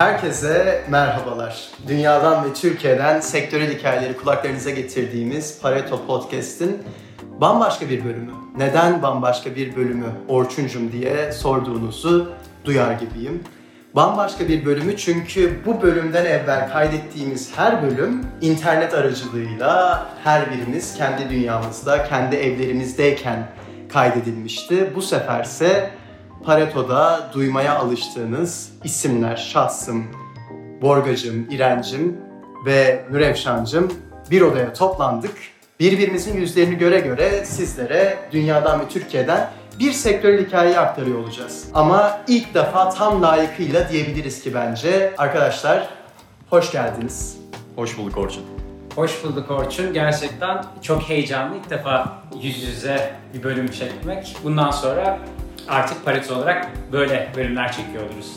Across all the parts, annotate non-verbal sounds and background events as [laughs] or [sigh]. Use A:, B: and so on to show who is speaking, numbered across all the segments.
A: Herkese merhabalar. Dünyadan ve Türkiye'den sektörel hikayeleri kulaklarınıza getirdiğimiz Pareto Podcast'in bambaşka bir bölümü. Neden bambaşka bir bölümü Orçuncum diye sorduğunuzu duyar gibiyim. Bambaşka bir bölümü çünkü bu bölümden evvel kaydettiğimiz her bölüm internet aracılığıyla her birimiz kendi dünyamızda, kendi evlerimizdeyken kaydedilmişti. Bu seferse Pareto'da duymaya alıştığınız isimler, şahsım, Borgacım, İrencim ve Nurevşancım bir odaya toplandık. Birbirimizin yüzlerini göre göre sizlere dünyadan ve Türkiye'den bir sektörel hikayeyi aktarıyor olacağız. Ama ilk defa tam layıkıyla diyebiliriz ki bence. Arkadaşlar hoş geldiniz.
B: Hoş bulduk Orçun.
C: Hoş bulduk Orçun. Gerçekten çok heyecanlı. İlk defa yüz yüze bir bölüm çekmek. Bundan sonra artık Pareto olarak böyle bölümler çekiyor oluruz.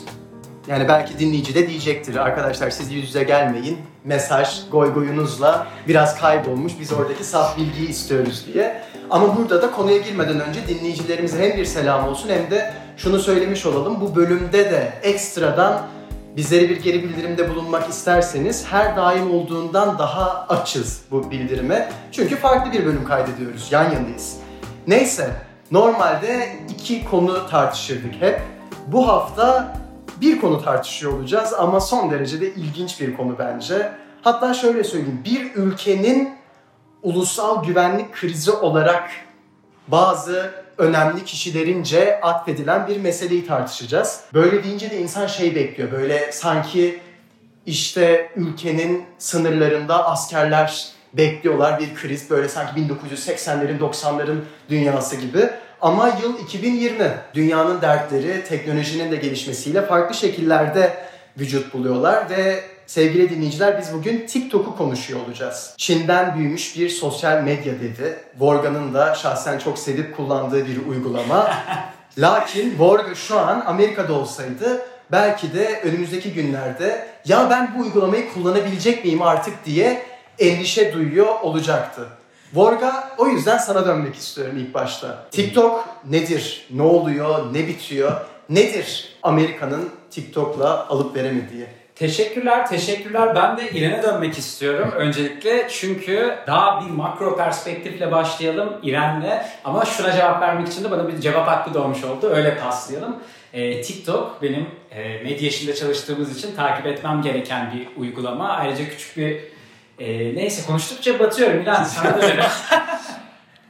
A: Yani belki dinleyici de diyecektir arkadaşlar siz yüz yüze gelmeyin. Mesaj goy goyunuzla biraz kaybolmuş biz oradaki saf bilgiyi istiyoruz diye. Ama burada da konuya girmeden önce dinleyicilerimize hem bir selam olsun hem de şunu söylemiş olalım. Bu bölümde de ekstradan bizlere bir geri bildirimde bulunmak isterseniz her daim olduğundan daha açız bu bildirime. Çünkü farklı bir bölüm kaydediyoruz, yan yanayız. Neyse, normalde iki konu tartışırdık hep. Bu hafta bir konu tartışıyor olacağız ama son derece de ilginç bir konu bence. Hatta şöyle söyleyeyim, bir ülkenin ulusal güvenlik krizi olarak bazı önemli kişilerince atfedilen bir meseleyi tartışacağız. Böyle deyince de insan şey bekliyor. Böyle sanki işte ülkenin sınırlarında askerler bekliyorlar bir kriz. Böyle sanki 1980'lerin 90'ların dünyası gibi. Ama yıl 2020. Dünyanın dertleri teknolojinin de gelişmesiyle farklı şekillerde vücut buluyorlar ve sevgili dinleyiciler biz bugün TikTok'u konuşuyor olacağız. Çin'den büyümüş bir sosyal medya dedi. Vorga'nın da şahsen çok sevip kullandığı bir uygulama. [laughs] Lakin Vorga şu an Amerika'da olsaydı belki de önümüzdeki günlerde ya ben bu uygulamayı kullanabilecek miyim artık diye endişe duyuyor olacaktı. Vorga o yüzden sana dönmek istiyorum ilk başta. TikTok nedir? Ne oluyor? Ne bitiyor? Nedir Amerika'nın TikTok'la alıp veremediği?
C: Teşekkürler, teşekkürler. Ben de İren'e dönmek istiyorum öncelikle. Çünkü daha bir makro perspektifle başlayalım İren'le. Ama şuna cevap vermek için de bana bir cevap hakkı doğmuş oldu. Öyle paslayalım. Ee, TikTok benim e, medya işinde çalıştığımız için takip etmem gereken bir uygulama. Ayrıca küçük bir e, neyse konuştukça batıyorum İren sana da.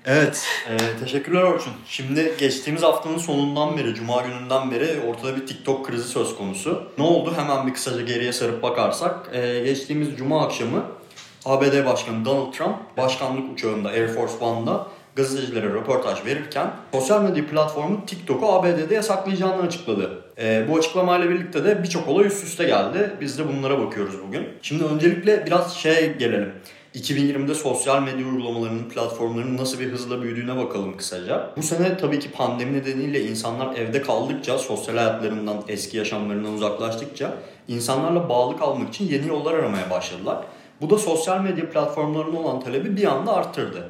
B: Evet, e, teşekkürler Orçun. Şimdi geçtiğimiz haftanın sonundan beri, Cuma gününden beri ortada bir TikTok krizi söz konusu. Ne oldu? Hemen bir kısaca geriye sarıp bakarsak. E, geçtiğimiz Cuma akşamı ABD Başkanı Donald Trump başkanlık uçağında Air Force One'da gazetecilere röportaj verirken sosyal medya platformu TikTok'u ABD'de yasaklayacağını açıkladı. E, bu açıklamayla birlikte de birçok olay üst üste geldi. Biz de bunlara bakıyoruz bugün. Şimdi öncelikle biraz şey gelelim. 2020'de sosyal medya uygulamalarının, platformlarının nasıl bir hızla büyüdüğüne bakalım kısaca. Bu sene tabii ki pandemi nedeniyle insanlar evde kaldıkça, sosyal hayatlarından, eski yaşamlarından uzaklaştıkça insanlarla bağlı kalmak için yeni yollar aramaya başladılar. Bu da sosyal medya platformlarına olan talebi bir anda arttırdı.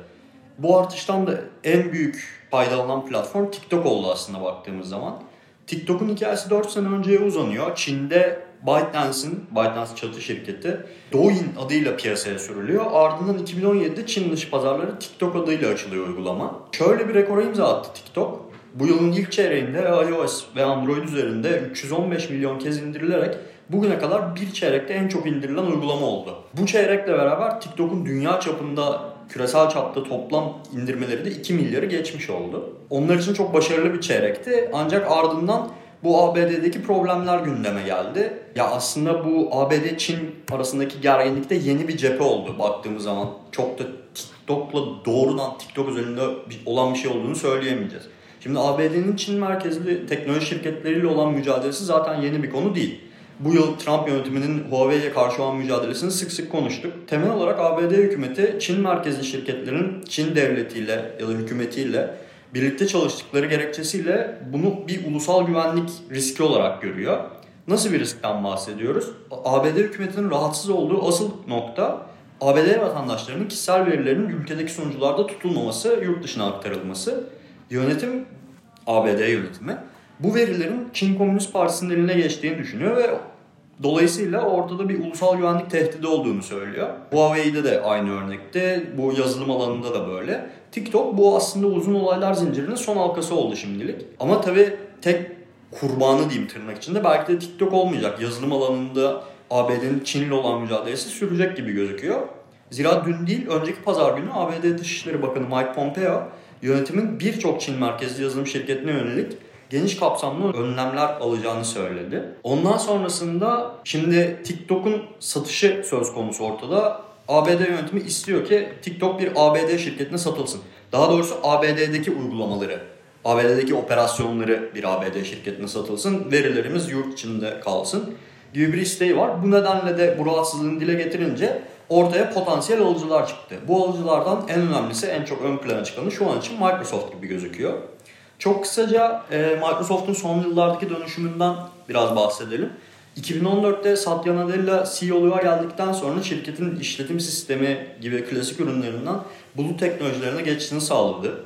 B: Bu artıştan da en büyük faydalanan platform TikTok oldu aslında baktığımız zaman. TikTok'un hikayesi 4 sene önceye uzanıyor. Çin'de ByteDance'in, ByteDance çatı şirketi Douyin adıyla piyasaya sürülüyor. Ardından 2017'de Çin dışı pazarları TikTok adıyla açılıyor uygulama. Şöyle bir rekora imza attı TikTok. Bu yılın ilk çeyreğinde iOS ve Android üzerinde 315 milyon kez indirilerek bugüne kadar bir çeyrekte en çok indirilen uygulama oldu. Bu çeyrekle beraber TikTok'un dünya çapında küresel çapta toplam indirmeleri de 2 milyarı geçmiş oldu. Onlar için çok başarılı bir çeyrekti. Ancak ardından bu ABD'deki problemler gündeme geldi. Ya aslında bu ABD-Çin arasındaki gerginlikte yeni bir cephe oldu baktığımız zaman. Çok da TikTok'la doğrudan TikTok üzerinde olan bir şey olduğunu söyleyemeyeceğiz. Şimdi ABD'nin Çin merkezli teknoloji şirketleriyle olan mücadelesi zaten yeni bir konu değil. Bu yıl Trump yönetiminin Huawei'ye karşı olan mücadelesini sık sık konuştuk. Temel olarak ABD hükümeti Çin merkezli şirketlerin Çin devletiyle ya da hükümetiyle birlikte çalıştıkları gerekçesiyle bunu bir ulusal güvenlik riski olarak görüyor. Nasıl bir riskten bahsediyoruz? ABD hükümetinin rahatsız olduğu asıl nokta ABD vatandaşlarının kişisel verilerinin ülkedeki sunucularda tutulmaması, yurt dışına aktarılması. Yönetim, ABD yönetimi bu verilerin Çin Komünist Partisi'nin eline geçtiğini düşünüyor ve Dolayısıyla ortada bir ulusal güvenlik tehdidi olduğunu söylüyor. Huawei'de de aynı örnekte, bu yazılım alanında da böyle. TikTok bu aslında uzun olaylar zincirinin son halkası oldu şimdilik. Ama tabii tek kurbanı diyeyim tırnak içinde belki de TikTok olmayacak. Yazılım alanında ABD'nin Çin'le olan mücadelesi sürecek gibi gözüküyor. Zira dün değil önceki pazar günü ABD Dışişleri Bakanı Mike Pompeo yönetimin birçok Çin merkezli yazılım şirketine yönelik geniş kapsamlı önlemler alacağını söyledi. Ondan sonrasında şimdi TikTok'un satışı söz konusu ortada. ABD yönetimi istiyor ki TikTok bir ABD şirketine satılsın. Daha doğrusu ABD'deki uygulamaları, ABD'deki operasyonları bir ABD şirketine satılsın. Verilerimiz yurt içinde kalsın gibi bir isteği var. Bu nedenle de bu rahatsızlığını dile getirince ortaya potansiyel alıcılar çıktı. Bu alıcılardan en önemlisi, en çok ön plana çıkanı şu an için Microsoft gibi gözüküyor. Çok kısaca Microsoft'un son yıllardaki dönüşümünden biraz bahsedelim. 2014'te Satya Nadella CEO'luğa geldikten sonra şirketin işletim sistemi gibi klasik ürünlerinden bulut teknolojilerine geçişini sağladı.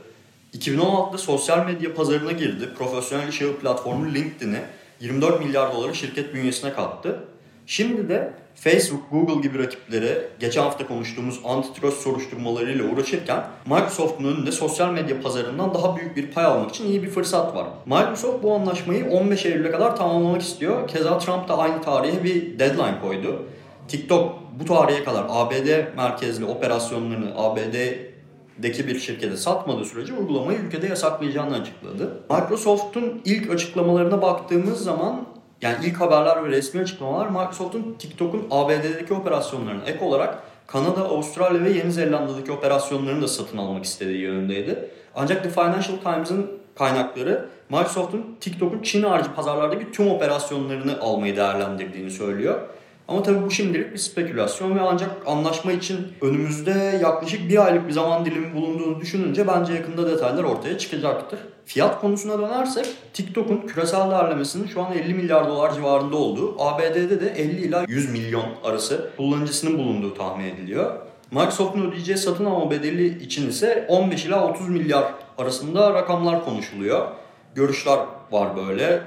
B: 2016'da sosyal medya pazarına girdi. Profesyonel iş ağı platformu LinkedIn'i 24 milyar doları şirket bünyesine kattı. Şimdi de Facebook, Google gibi rakipleri geçen hafta konuştuğumuz antitrust soruşturmalarıyla uğraşırken Microsoft'un önünde sosyal medya pazarından daha büyük bir pay almak için iyi bir fırsat var. Microsoft bu anlaşmayı 15 Eylül'e kadar tamamlamak istiyor. Keza Trump da aynı tarihe bir deadline koydu. TikTok bu tarihe kadar ABD merkezli operasyonlarını ABD'deki bir şirkete satmadığı sürece uygulamayı ülkede yasaklayacağını açıkladı. Microsoft'un ilk açıklamalarına baktığımız zaman yani ilk haberler ve resmi açıklamalar Microsoft'un TikTok'un ABD'deki operasyonlarına ek olarak Kanada, Avustralya ve Yeni Zelanda'daki operasyonlarını da satın almak istediği yönündeydi. Ancak The Financial Times'ın kaynakları Microsoft'un TikTok'un Çin harici pazarlardaki tüm operasyonlarını almayı değerlendirdiğini söylüyor. Ama tabii bu şimdilik bir spekülasyon ve ancak anlaşma için önümüzde yaklaşık bir aylık bir zaman dilimi bulunduğunu düşününce bence yakında detaylar ortaya çıkacaktır. Fiyat konusuna dönersek TikTok'un küresel değerlemesinin şu an 50 milyar dolar civarında olduğu, ABD'de de 50 ila 100 milyon arası kullanıcısının bulunduğu tahmin ediliyor. Microsoft'un ödeyeceği satın alma bedeli için ise 15 ila 30 milyar arasında rakamlar konuşuluyor. Görüşler var böyle.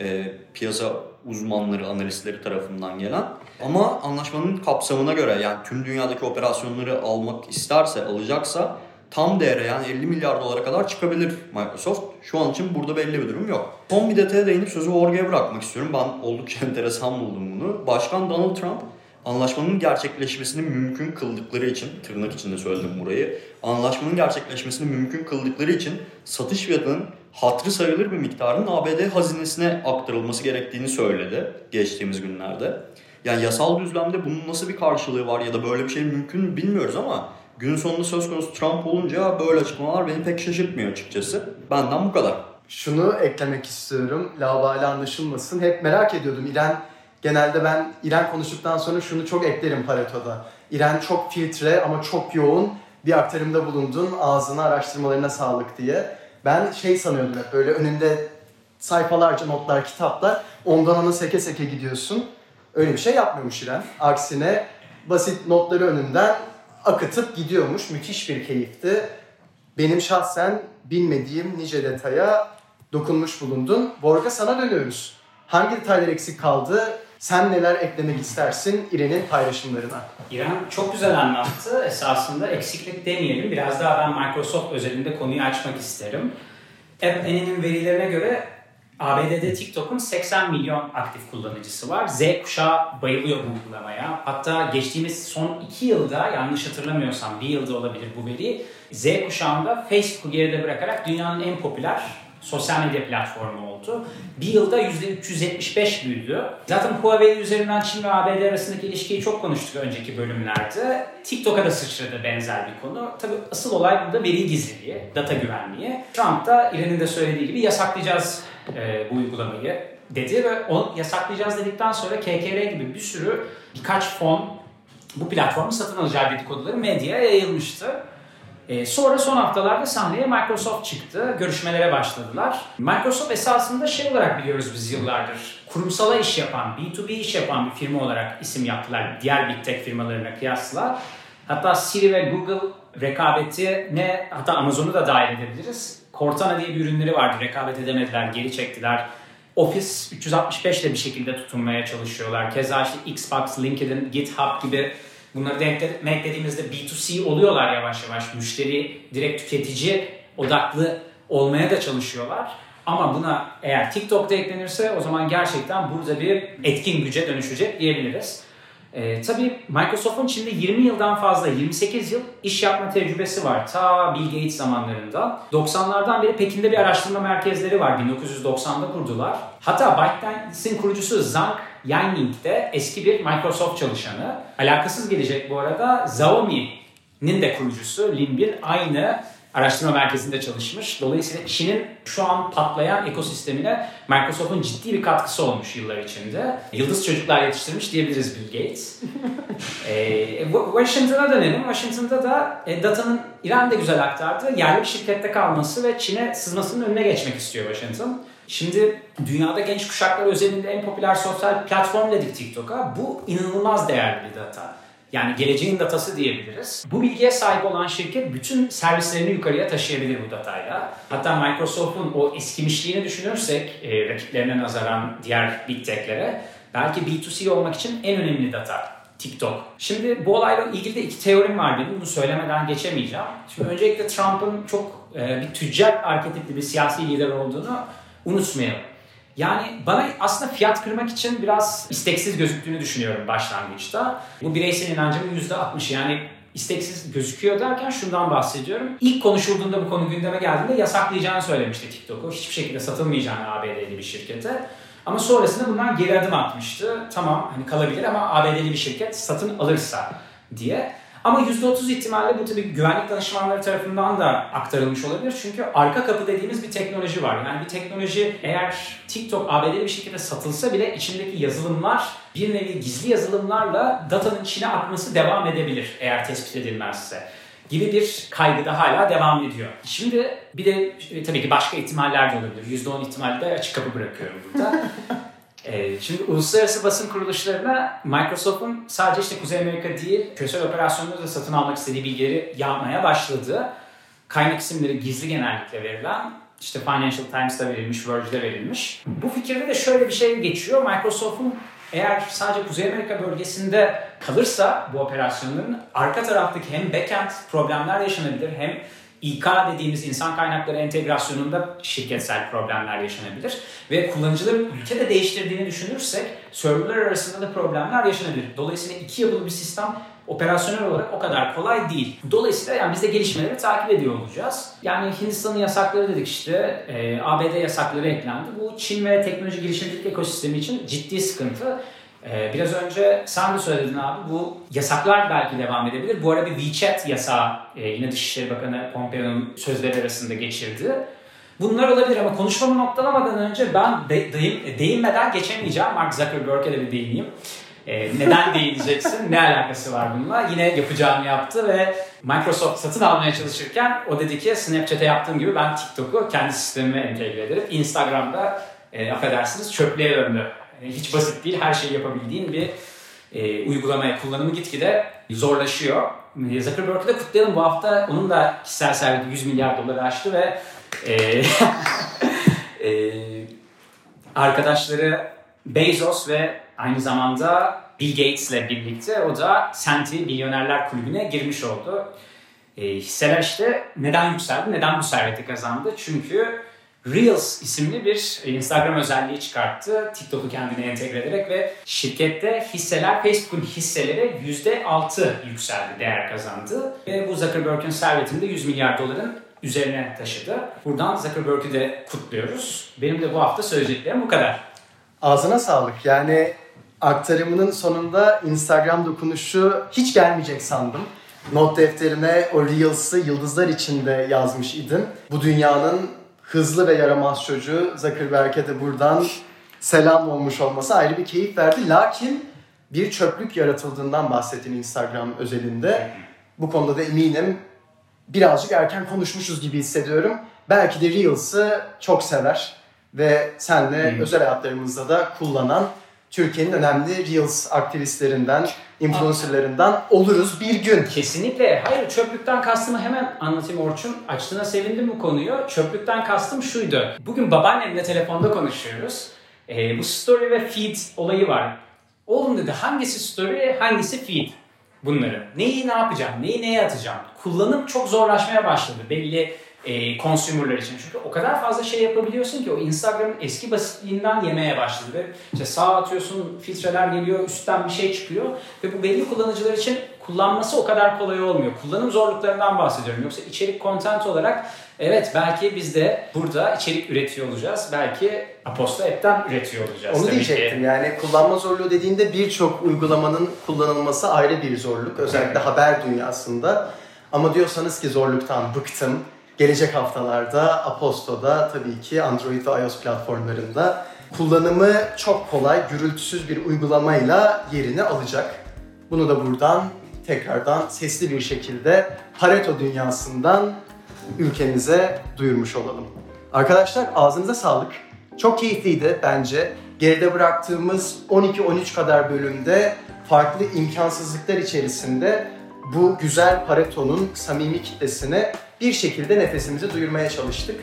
B: E, piyasa uzmanları, analistleri tarafından gelen. Ama anlaşmanın kapsamına göre yani tüm dünyadaki operasyonları almak isterse, alacaksa tam değere yani 50 milyar dolara kadar çıkabilir Microsoft. Şu an için burada belli bir durum yok. Son bir detaya değinip sözü Orge'ye bırakmak istiyorum. Ben oldukça [laughs] enteresan buldum bunu. Başkan Donald Trump anlaşmanın gerçekleşmesini mümkün kıldıkları için, tırnak içinde söyledim burayı, anlaşmanın gerçekleşmesini mümkün kıldıkları için satış fiyatının hatırı sayılır bir miktarın ABD hazinesine aktarılması gerektiğini söyledi geçtiğimiz günlerde. Yani yasal düzlemde bunun nasıl bir karşılığı var ya da böyle bir şey mümkün mü bilmiyoruz ama günün sonunda söz konusu Trump olunca böyle açıklamalar beni pek şaşırtmıyor açıkçası. Benden bu kadar.
A: Şunu eklemek istiyorum. Lavali anlaşılmasın. Hep merak ediyordum. İren genelde ben İren konuştuktan sonra şunu çok eklerim Pareto'da. İren çok filtre ama çok yoğun bir aktarımda bulundun. Ağzına araştırmalarına sağlık diye. Ben şey sanıyordum böyle önünde sayfalarca notlar, kitaplar. Ondan ona seke seke gidiyorsun. Öyle bir şey yapmıyormuş İren. Aksine basit notları önünden akıtıp gidiyormuş. Müthiş bir keyifti. Benim şahsen bilmediğim nice detaya dokunmuş bulundun. Borga sana dönüyoruz. Hangi detaylar eksik kaldı? Sen neler eklemek istersin İren'in paylaşımlarına?
C: İren çok güzel anlattı. Esasında eksiklik demeyelim. Biraz daha ben Microsoft özelinde konuyu açmak isterim. App'nin verilerine göre ABD'de TikTok'un 80 milyon aktif kullanıcısı var. Z kuşağı bayılıyor bu uygulamaya. Hatta geçtiğimiz son 2 yılda yanlış hatırlamıyorsam bir yılda olabilir bu veri. Z kuşağında Facebook'u geride bırakarak dünyanın en popüler sosyal medya platformu oldu. Bir yılda %375 büyüdü. Zaten Huawei üzerinden Çin ve ABD arasındaki ilişkiyi çok konuştuk önceki bölümlerde. TikTok'a da sıçradı benzer bir konu. Tabii asıl olay burada veri gizliliği, data güvenliği. Trump da İran'ın da söylediği gibi yasaklayacağız e, bu uygulamayı dedi ve onu yasaklayacağız dedikten sonra KKR gibi bir sürü birkaç fon bu platformu satın alacağı dedikoduları medyaya yayılmıştı. E, sonra son haftalarda sahneye Microsoft çıktı. Görüşmelere başladılar. Microsoft esasında şey olarak biliyoruz biz yıllardır. Kurumsala iş yapan, B2B iş yapan bir firma olarak isim yaptılar diğer Big Tech firmalarına kıyasla. Hatta Siri ve Google rekabeti ne hatta Amazon'u da dahil edebiliriz. Cortana diye bir ürünleri vardı. Rekabet edemediler, geri çektiler. Office 365 ile bir şekilde tutunmaya çalışıyorlar. Keza işte Xbox, LinkedIn, GitHub gibi bunları denklediğimizde B2C oluyorlar yavaş yavaş. Müşteri direkt tüketici odaklı olmaya da çalışıyorlar. Ama buna eğer TikTok'ta eklenirse o zaman gerçekten burada bir etkin güce dönüşecek diyebiliriz. Ee, tabii Microsoft'un içinde 20 yıldan fazla, 28 yıl iş yapma tecrübesi var. Ta Bill Gates zamanlarından. 90'lardan beri Pekin'de bir araştırma merkezleri var. 1990'da kurdular. Hatta ByteDance'in kurucusu Zhang Yanning de eski bir Microsoft çalışanı. Alakasız gelecek bu arada Xiaomi'nin de kurucusu Lin Bin aynı araştırma merkezinde çalışmış. Dolayısıyla Çin'in şu an patlayan ekosistemine Microsoft'un ciddi bir katkısı olmuş yıllar içinde. Yıldız çocuklar yetiştirmiş diyebiliriz Bill Gates. [laughs] ee, Washington'a dönelim. Washington'da da e, datanın İran'da güzel aktardı. Yerli bir şirkette kalması ve Çin'e sızmasının önüne geçmek istiyor Washington. Şimdi dünyada genç kuşaklar özelinde en popüler sosyal platform dedik TikTok'a. Bu inanılmaz değerli bir data. Yani geleceğin datası diyebiliriz. Bu bilgiye sahip olan şirket bütün servislerini yukarıya taşıyabilir bu datayla. Hatta Microsoft'un o eskimişliğini düşünürsek e, rakiplerine nazaran diğer big tech'lere belki B2C olmak için en önemli data. TikTok. Şimdi bu olayla ilgili de iki teorim var benim. Bunu söylemeden geçemeyeceğim. Şimdi öncelikle Trump'ın çok e, bir tüccar arketipli bir siyasi lider olduğunu unutmayalım. Yani bana aslında fiyat kırmak için biraz isteksiz gözüktüğünü düşünüyorum başlangıçta. Bu bireysel inancımın %60 yani isteksiz gözüküyor derken şundan bahsediyorum. İlk konuşulduğunda bu konu gündeme geldiğinde yasaklayacağını söylemişti TikTok'u. Hiçbir şekilde satılmayacağını ABD'li bir şirkete. Ama sonrasında bundan geri adım atmıştı. Tamam hani kalabilir ama ABD'li bir şirket satın alırsa diye. Ama %30 ihtimalle bu tabii güvenlik danışmanları tarafından da aktarılmış olabilir. Çünkü arka kapı dediğimiz bir teknoloji var. Yani bir teknoloji eğer TikTok ABD'li bir şekilde satılsa bile içindeki yazılımlar bir nevi gizli yazılımlarla datanın içine akması devam edebilir eğer tespit edilmezse gibi bir kaygı da hala devam ediyor. Şimdi bir de e, tabii ki başka ihtimaller de olabilir. %10 ihtimali de açık kapı bırakıyorum burada. [laughs] Ee, şimdi uluslararası basın kuruluşlarına Microsoft'un sadece işte Kuzey Amerika değil, küresel operasyonlarda da satın almak istediği bilgileri yağmaya başladı. Kaynak isimleri gizli genellikle verilen, işte Financial Times'da verilmiş, Verge'de verilmiş. Bu fikirde de şöyle bir şey geçiyor. Microsoft'un eğer sadece Kuzey Amerika bölgesinde kalırsa bu operasyonların arka taraftaki hem backend problemler yaşanabilir hem İK dediğimiz insan kaynakları entegrasyonunda şirketsel problemler yaşanabilir. Ve kullanıcıların ülkede değiştirdiğini düşünürsek serverlar arasında da problemler yaşanabilir. Dolayısıyla iki yapılı bir sistem operasyonel olarak o kadar kolay değil. Dolayısıyla yani biz de gelişmeleri takip ediyor olacağız. Yani Hindistan'ın yasakları dedik işte, e, ABD yasakları eklendi. Bu Çin ve teknoloji girişimcilik ekosistemi için ciddi sıkıntı. Ee, biraz önce sen de söyledin abi bu yasaklar belki devam edebilir. Bu arada bir WeChat yasağı e, yine Dışişleri Bakanı Pompeo'nun sözleri arasında geçirdi. Bunlar olabilir ama konuşmamı noktalamadan önce ben de, deyim, e, değinmeden geçemeyeceğim. Mark Zuckerberg'e de bir değineyim. Ee, neden değineceksin? ne alakası var bununla? Yine yapacağını yaptı ve Microsoft satın almaya çalışırken o dedi ki Snapchat'e yaptığım gibi ben TikTok'u kendi sistemime entegre ederim. Instagram'da e, affedersiniz çöplüğe döndü hiç basit değil. Her şeyi yapabildiğin bir e, uygulamaya kullanımı gitgide zorlaşıyor. Zuckerberg'ı da kutlayalım. Bu hafta onun da kişisel serveti 100 milyar doları aştı ve e, [laughs] e, arkadaşları Bezos ve aynı zamanda Bill Gates ile birlikte o da Senti Milyonerler Kulübü'ne girmiş oldu. E, hisseler işte neden yükseldi, neden bu serveti kazandı? Çünkü Reels isimli bir Instagram özelliği çıkarttı. TikTok'u kendine entegre ederek ve şirkette hisseler Facebook'un hisseleri %6 yükseldi, değer kazandı. Ve bu Zuckerberg'in servetini de 100 milyar doların üzerine taşıdı. Buradan Zuckerberg'i de kutluyoruz. Benim de bu hafta söyleyeceklerim bu kadar.
A: Ağzına sağlık. Yani aktarımının sonunda Instagram dokunuşu hiç gelmeyecek sandım. Not defterine o Reels'ı yıldızlar içinde yazmış idin. Bu dünyanın hızlı ve yaramaz çocuğu Zuckerberg'e de buradan selam olmuş olması ayrı bir keyif verdi. Lakin bir çöplük yaratıldığından bahsettin Instagram özelinde. Bu konuda da eminim birazcık erken konuşmuşuz gibi hissediyorum. Belki de Reels'ı çok sever ve senle özel hayatlarımızda da kullanan Türkiye'nin önemli Reels aktivistlerinden, influencerlarından oluruz bir gün.
C: Kesinlikle. Hayır çöplükten kastımı hemen anlatayım Orçun. Açtığına sevindim bu konuyu. Çöplükten kastım şuydu. Bugün babaannemle telefonda konuşuyoruz. E, bu story ve feed olayı var. Oğlum dedi hangisi story hangisi feed bunları. Neyi ne yapacağım, neyi neye atacağım. Kullanım çok zorlaşmaya başladı belli e, consumerlar için. Çünkü o kadar fazla şey yapabiliyorsun ki o Instagram'ın eski basitliğinden yemeye başladı. Ve işte sağ atıyorsun, filtreler geliyor, üstten bir şey çıkıyor. Ve bu belli kullanıcılar için kullanması o kadar kolay olmuyor. Kullanım zorluklarından bahsediyorum. Yoksa içerik content olarak evet belki biz de burada içerik üretiyor olacağız. Belki Aposto App'ten üretiyor olacağız.
A: Onu diyecektim
C: ki.
A: yani kullanma zorluğu dediğinde birçok uygulamanın kullanılması ayrı bir zorluk. Özellikle haber dünyasında. Ama diyorsanız ki zorluktan bıktım. Gelecek haftalarda Aposto'da tabii ki Android ve iOS platformlarında kullanımı çok kolay, gürültüsüz bir uygulamayla yerini alacak. Bunu da buradan tekrardan sesli bir şekilde Pareto dünyasından ülkemize duyurmuş olalım. Arkadaşlar ağzınıza sağlık. Çok keyifliydi bence. Geride bıraktığımız 12-13 kadar bölümde farklı imkansızlıklar içerisinde bu güzel Pareto'nun samimi kitlesine bir şekilde nefesimizi duyurmaya çalıştık.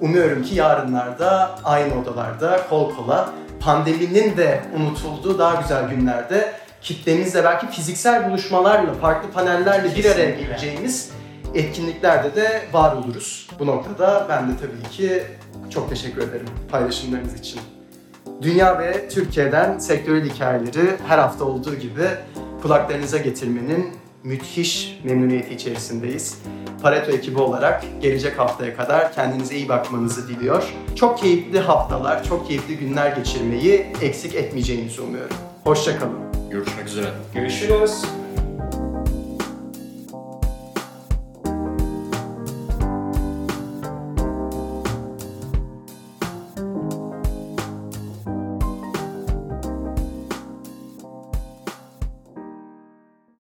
A: Umuyorum ki yarınlarda aynı odalarda kol kola pandeminin de unutulduğu daha güzel günlerde kitlemizle belki fiziksel buluşmalarla, farklı panellerle bir araya geleceğimiz etkinliklerde de var oluruz. Bu noktada ben de tabii ki çok teşekkür ederim paylaşımlarınız için. Dünya ve Türkiye'den sektörel hikayeleri her hafta olduğu gibi kulaklarınıza getirmenin müthiş memnuniyeti içerisindeyiz. Pareto ekibi olarak gelecek haftaya kadar kendinize iyi bakmanızı diliyor. Çok keyifli haftalar, çok keyifli günler geçirmeyi eksik etmeyeceğinizi umuyorum. Hoşçakalın.
B: Görüşmek üzere.
C: Görüşürüz.